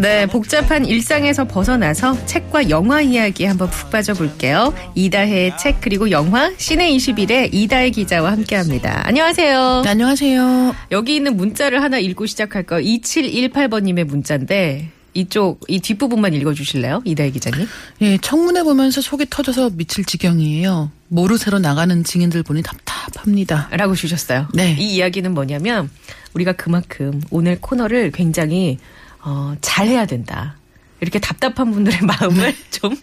네, 복잡한 일상에서 벗어나서 책과 영화 이야기 한번 푹 빠져볼게요. 이다혜의 책 그리고 영화 시내 21의 이다혜 기자와 함께합니다. 안녕하세요. 네, 안녕하세요. 여기 있는 문자를 하나 읽고 시작할까요? 2718번님의 문자인데 이쪽 이 뒷부분만 읽어주실래요? 이다혜 기자님. 예, 청문회 보면서 속이 터져서 미칠 지경이에요. 모르쇠로 나가는 증인들 보니 답답합니다. 라고 주셨어요. 네. 이 이야기는 뭐냐면 우리가 그만큼 오늘 코너를 굉장히 어, 잘해야 된다. 이렇게 답답한 분들의 마음을 네. 좀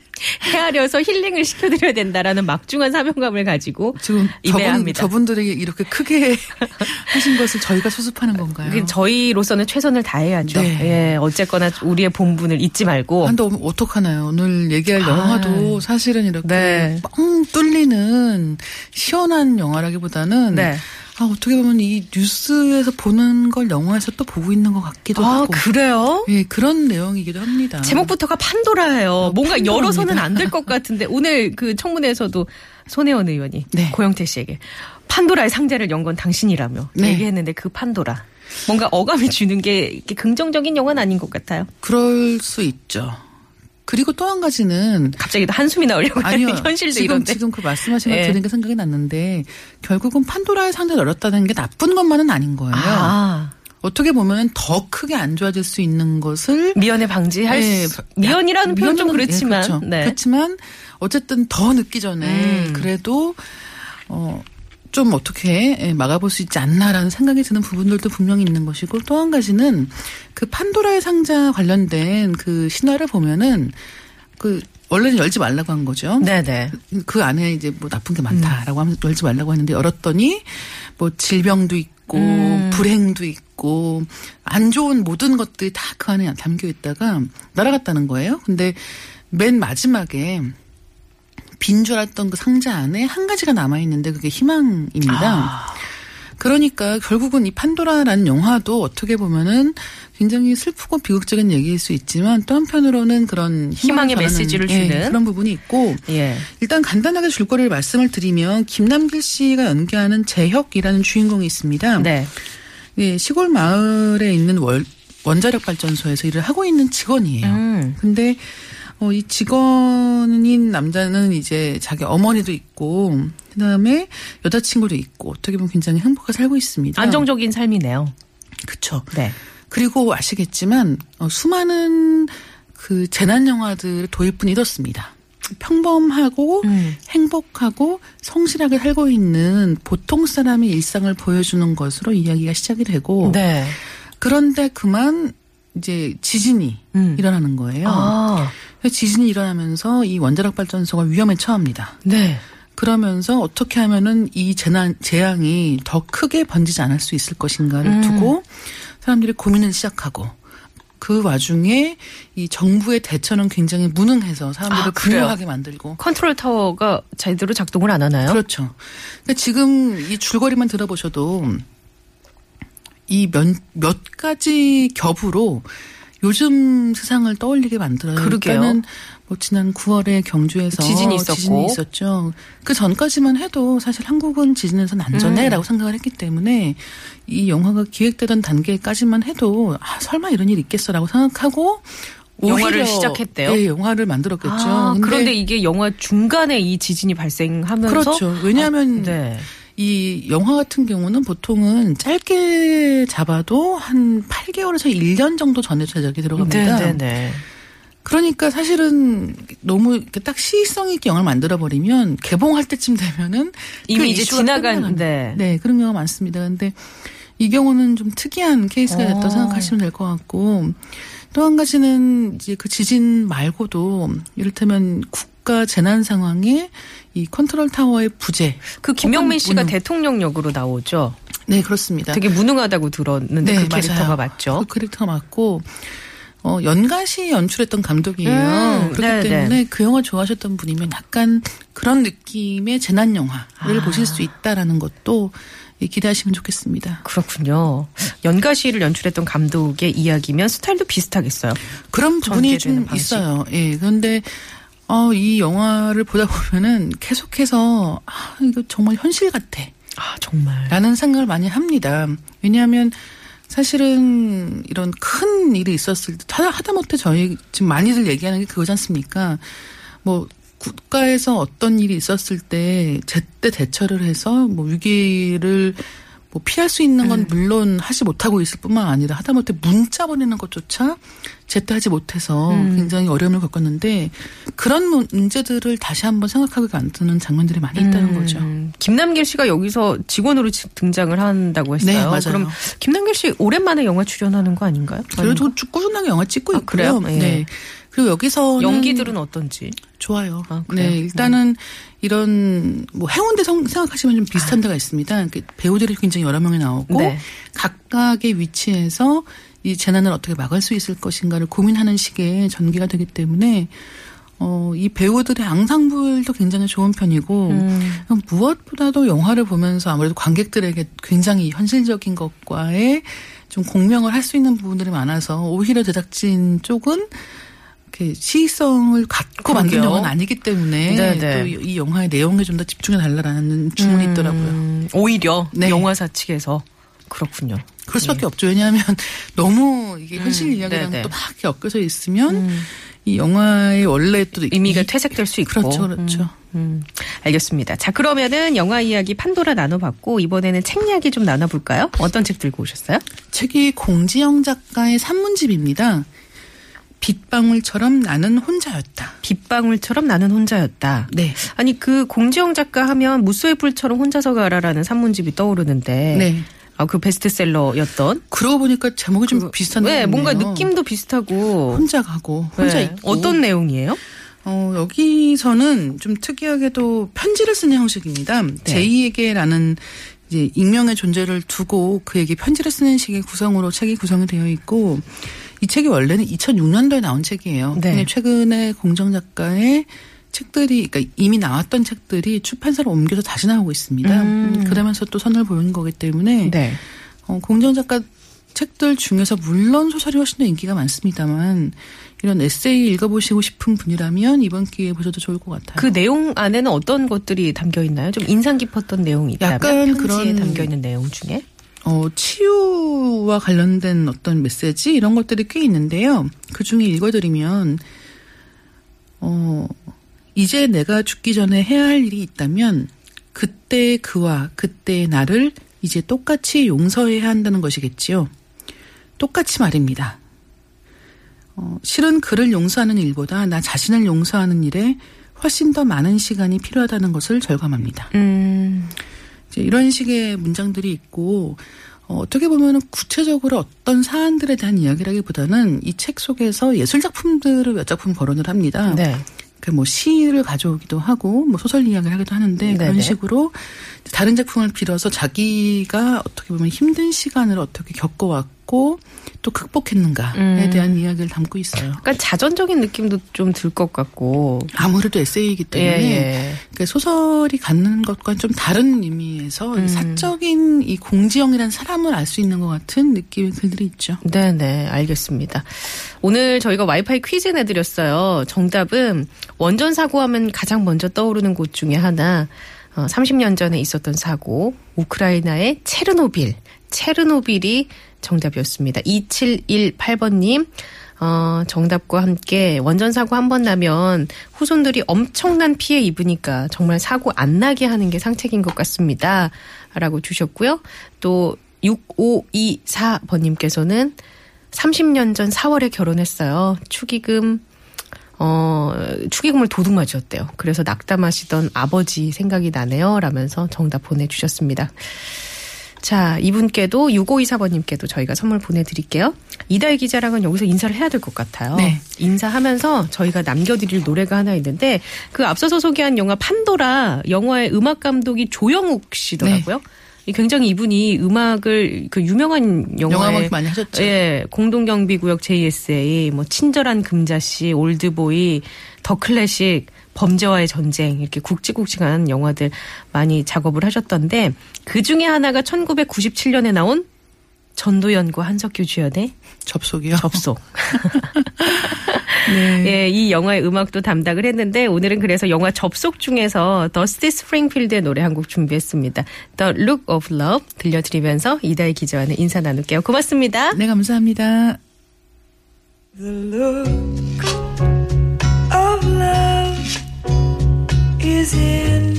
헤아려서 힐링을 시켜드려야 된다라는 막중한 사명감을 가지고 지금 저분. 저분들에게 이렇게 크게 하신 것을 저희가 수습하는 건가요? 그 저희로서는 최선을 다해야죠. 네. 예, 어쨌거나 우리의 본분을 잊지 말고. 아, 근데 어떡하나요? 오늘 얘기할 아, 영화도 사실은 이렇게 네. 뻥 뚫리는 시원한 영화라기보다는 네. 아, 어떻게 보면 이 뉴스에서 보는 걸 영화에서 또 보고 있는 것 같기도 아, 하고. 그래요? 예, 그런 내용이기도 합니다. 제목부터가 판도라예요. 뭔가 판도라입니다. 열어서는 안 될 것 같은데 오늘 그 청문회에서도 손혜원 의원이 네. 고영태 씨에게 판도라의 상자를 연 건 당신이라며 네. 얘기했는데 그 판도라 뭔가 어감이 주는 게 이렇게 긍정적인 영화는 아닌 것 같아요. 그럴 수 있죠. 그리고 또 한 가지는 갑자기 또 한숨이 나오려고 아니요. 현실도 지금, 이런데. 지금 그 말씀하신 거 예. 들은 게 생각이 났는데 결국은 판도라의 상자를 열었다는 게 나쁜 것만은 아닌 거예요. 아, 어떻게 보면 더 크게 안 좋아질 수 있는 것을 미연에 방지할 예, 수, 미연이라는 표현 좀 예, 그렇지만 그렇죠. 네. 그렇지만 어쨌든 더 늦기 전에 음. 그래도 어. 좀 어떻게 예, 막아볼 수 있지 않나라는 생각이 드는 부분들도 분명히 있는 것이고 또 한 가지는 그 판도라의 상자 관련된 그 신화를 보면은 그 원래는 열지 말라고 한 거죠. 네네. 그 안에 이제 뭐 나쁜 게 많다라고 하면서 열지 말라고 했는데 열었더니 뭐 질병도 있고 음. 불행도 있고 안 좋은 모든 것들이 다 그 안에 담겨 있다가 날아갔다는 거예요. 근데 맨 마지막에 빈 줄 알았던 그 상자 안에 한 가지가 남아 있는데 그게 희망입니다. 그러니까 결국은 이 판도라라는 영화도 어떻게 보면은 굉장히 슬프고 비극적인 얘기일 수 있지만 또 한편으로는 그런 희망의 메시지를 예, 주는. 그런 부분이 있고 예. 일단 간단하게 줄거리를 말씀을 드리면 김남길 씨가 연기하는 재혁이라는 주인공이 있습니다. 네. 예, 시골 마을에 있는 월, 원자력 발전소에서 일을 하고 있는 직원이에요. 음. 근데 어, 이 직원인 남자는 이제 자기 어머니도 있고 그다음에 여자친구도 있고 어떻게 보면 굉장히 행복하게 살고 있습니다. 안정적인 삶이네요. 그렇죠. 네. 그리고 아시겠지만 어, 수많은 그 재난 영화들의 도입부는 이렇습니다. 평범하고 음. 행복하고 성실하게 살고 있는 보통 사람의 일상을 보여주는 것으로 이야기가 시작이 되고 네. 그런데 그만 이제 지진이 음. 일어나는 거예요. 아. 지진이 일어나면서 이 원자력 발전소가 위험에 처합니다. 네. 그러면서 어떻게 하면은 이 재난 재앙이 더 크게 번지지 않을 수 있을 것인가를 음. 두고 사람들이 고민을 시작하고 그 와중에 이 정부의 대처는 굉장히 무능해서 사람들을 아? 분노하게 만들고 컨트롤 타워가 제대로 작동을 안 하나요? 그렇죠. 근데 지금 이 줄거리만 들어보셔도 이몇몇 가지 겹으로 요즘 세상을 떠올리게 만들어요. 그러게요. 일단은 뭐 지난 9월에 경주에서 지진이 있었고. 있었죠. 그 전까지만 해도 사실 한국은 지진에서는 음. 안전해라고 생각을 했기 때문에 이 영화가 기획되던 단계까지만 해도 아 설마 이런 일 있겠어라고 생각하고 영화를 시작했대요? 네, 영화를 만들었겠죠. 아, 그런데 이게 영화 중간에 이 지진이 발생하면서 그렇죠. 왜냐하면 아, 네. 이 영화 같은 경우는 보통은 짧게 잡아도 한 8개월에서 1년 정도 전에 제작이 들어갑니다. 네, 네, 네. 그러니까 사실은 너무 이렇게 딱 시의성 있게 영화를 만들어 버리면 개봉할 때쯤 되면은 이미 그 이제 지나간 끝나가는 네. 네, 그런 경우가 많습니다. 근데 이 경우는 좀 특이한 케이스가 어. 됐다 고 생각하시면 될 것 같고 또 한 가지는 이제 그 지진 말고도 이를테면 국가 재난 상황에 이 컨트롤 타워의 부재. 그 김명민 씨가 무능. 대통령 역으로 나오죠. 네, 그렇습니다. 되게 무능하다고 들었는데 그 캐릭터가 맞아요. 맞죠. 그 캐릭터가 맞고 어, 연가시 연출했던 감독이에요. 음, 그렇기 네, 때문에 네. 그 영화 좋아하셨던 분이면 약간 그런 느낌의 재난 영화를 아. 보실 수 있다라는 것도 예, 기대하시면 좋겠습니다. 그렇군요. 연가시를 연출했던 감독의 이야기면 스타일도 비슷하겠어요. 그런 부분이 좀 방식. 있어요. 예. 그런데 어, 이 영화를 보다 보면은 계속해서 아, 이거 정말 현실 같아. 아, 정말. 라는 생각을 많이 합니다. 왜냐하면 사실은 이런 큰 일이 있었을 때 하다, 하다못해 저희 지금 많이들 얘기하는 게 그거지 않습니까? 뭐 국가에서 어떤 일이 있었을 때 제때 대처를 해서 뭐 위기를 뭐 피할 수 있는 음. 건 물론 하지 못하고 있을 뿐만 아니라 하다못해 문자 보내는 것조차 제때 하지 못해서 음. 굉장히 어려움을 겪었는데 그런 문- 문제들을 다시 한번 생각하게 만드는 장면들이 많이 있다는 거죠. 음, 김남길 씨가 여기서 직원으로 지- 등장을 한다고 했어요. 네, 맞아요. 그럼 김남길 씨 오랜만에 영화 출연하는 거 아닌가요? 그래도 쭉 꾸준하게 영화 찍고 아, 있고요. 그래요? 예. 네. 그리고 여기서는 연기들은 어떤지. 좋아요. 아? 네, 일단은 이런 뭐 해운대 성- 생각하시면 좀 비슷한 데가 있습니다. 그 배우들이 굉장히 여러 명이 나오고 네. 각각의 위치에서 이 재난을 어떻게 막을 수 있을 것인가를 고민하는 식의 전개가 되기 때문에 어, 이 배우들의 앙상블도 굉장히 좋은 편이고 음. 무엇보다도 영화를 보면서 아무래도 관객들에게 굉장히 현실적인 것과의 좀 공명을 할 수 있는 부분들이 많아서 오히려 제작진 쪽은 이렇게 시의성을 갖고 만든. 영화는 아니기 때문에 네네. 또이 영화의 내용에 좀 더 집중해 달라라는 주문이 있더라고요. 음, 오히려 네. 영화사 측에서 그렇군요. 그럴 수밖에 없죠. 왜냐하면 너무 이게 현실 음, 이야기랑 네네. 또막 엮여져 있으면 음, 이 영화의 원래 또 의미가 이- 퇴색될 수 있고. 그렇죠, 그렇죠. 음, 음. 알겠습니다. 자, 그러면은 영화 이야기 판도라 나눠봤고 이번에는 책 이야기 좀 나눠볼까요? 어떤 책 들고 오셨어요? 책이 공지영 작가의 산문집입니다. 빗방울처럼 나는 혼자였다. 빗방울처럼 나는 혼자였다. 네. 아니 그 공지영 작가 하면 무수의 불처럼 혼자서 가라라는 산문집이 떠오르는데 네. 아, 그 베스트셀러였던 그러고 보니까 제목이 좀 그- 비슷한 네, 것 뭔가. 느낌도 비슷하고 혼자 가고 혼자 네. 있고 어떤 내용이에요? 어, 여기서는 좀 특이하게도 편지를 쓰는 형식입니다. 네. 제2에게라는 이제 익명의 존재를 두고 그에게 편지를 쓰는 식의 구성으로 책이 구성이 되어 있고 이 책이 원래는 2006년도에 나온 책이에요. 네. 근데 최근에 공정 작가의 책들이 그러니까 이미 나왔던 책들이 출판사로 옮겨서 다시 나오고 있습니다. 음. 음, 그러면서 또 선을 보이는 거기 때문에 네. 어, 공정 작가 책들 중에서 물론 소설이 훨씬 더 인기가 많습니다만 이런 에세이 읽어보시고 싶은 분이라면 이번 기회에 보셔도 좋을 것 같아요. 그 내용 안에는 어떤 것들이 담겨 있나요? 좀 인상 깊었던 내용이 있다면 약간 편지에 그런- 담겨 있는 내용 중에 어, 치유와 관련된 어떤 메시지 이런 것들이 꽤 있는데요. 그 중에 읽어드리면 어, 이제 내가 죽기 전에 해야 할 일이 있다면 그때 그와 그때의 나를 이제 똑같이 용서해야 한다는 것이겠지요. 똑같이 말입니다. 어, 실은 그를 용서하는 일보다 나 자신을 용서하는 일에 훨씬 더 많은 시간이 필요하다는 것을 절감합니다. 음. 이제 이런 식의 문장들이 있고 어, 어떻게 보면은 구체적으로 어떤 사안들에 대한 이야기라기보다는 이 책 속에서 예술 작품들을 몇 작품 거론을 합니다. 네. 그뭐 시를 가져오기도 하고 뭐 소설 이야기를 하기도 하는데 네네. 그런 식으로 다른 작품을 빌어서 자기가 어떻게 보면 힘든 시간을 어떻게 겪어왔고 또 극복했는가에 음. 대한 이야기를 담고 있어요. 약간 자전적인 느낌도 좀 들 것 같고. 아무래도 에세이이기 예, 때문에 예. 그 소설이 갖는 것과는 좀 다른 의미에서 음. 사적인 이 공지영이라는 사람을 알 수 있는 것 같은 느낌의 글들이 있죠. 네 네, 알겠습니다. 오늘 저희가 와이파이 퀴즈 내드렸어요. 정답은 원전 사고하면 가장 먼저 떠오르는 곳 중에 하나, 어, 30년 전에 있었던 사고, 우크라이나의 체르노빌. 체르노빌이 정답이었습니다. 2718번님, 어, 정답과 함께 원전 사고 한 번 나면 후손들이 엄청난 피해 입으니까 정말 사고 안 나게 하는 게 상책인 것 같습니다. 라고 주셨고요. 또 6524번님께서는 30년 전 4월에 결혼했어요. 축의금 어, 축의금을 도둑 맞으셨대요. 그래서 낙담하시던 아버지 생각이 나네요. 라면서 정답 보내주셨습니다. 자, 이분께도 6524번님께도 저희가 선물 보내드릴게요. 이다희 기자랑은 여기서 인사를 해야 될 것 같아요. 네. 인사하면서 저희가 남겨드릴 노래가 하나 있는데 그 앞서서 소개한 영화 판도라 영화의 음악 감독이 조영욱 씨더라고요. 굉장히 이분이 음악을 그 유명한 영화에 많이 하셨죠. 예, 공동경비구역 JSA, 뭐 친절한 금자씨, 올드보이, 더 클래식, 범죄와의 전쟁 이렇게 굵직굵직한 영화들 많이 작업을 하셨던데 그 중에 하나가 1997년에 나온 전도연과 한석규 주연의 접속이요. 접속. 네. 예, 이 영화의 음악도 담당을 했는데 오늘은 그래서 영화 접속 중에서 더스티 스프링필드의 노래 한 곡 준비했습니다. The Look of Love 들려드리면서 이다희 기자와는 인사 나눌게요. 고맙습니다. 네, 감사합니다. Is in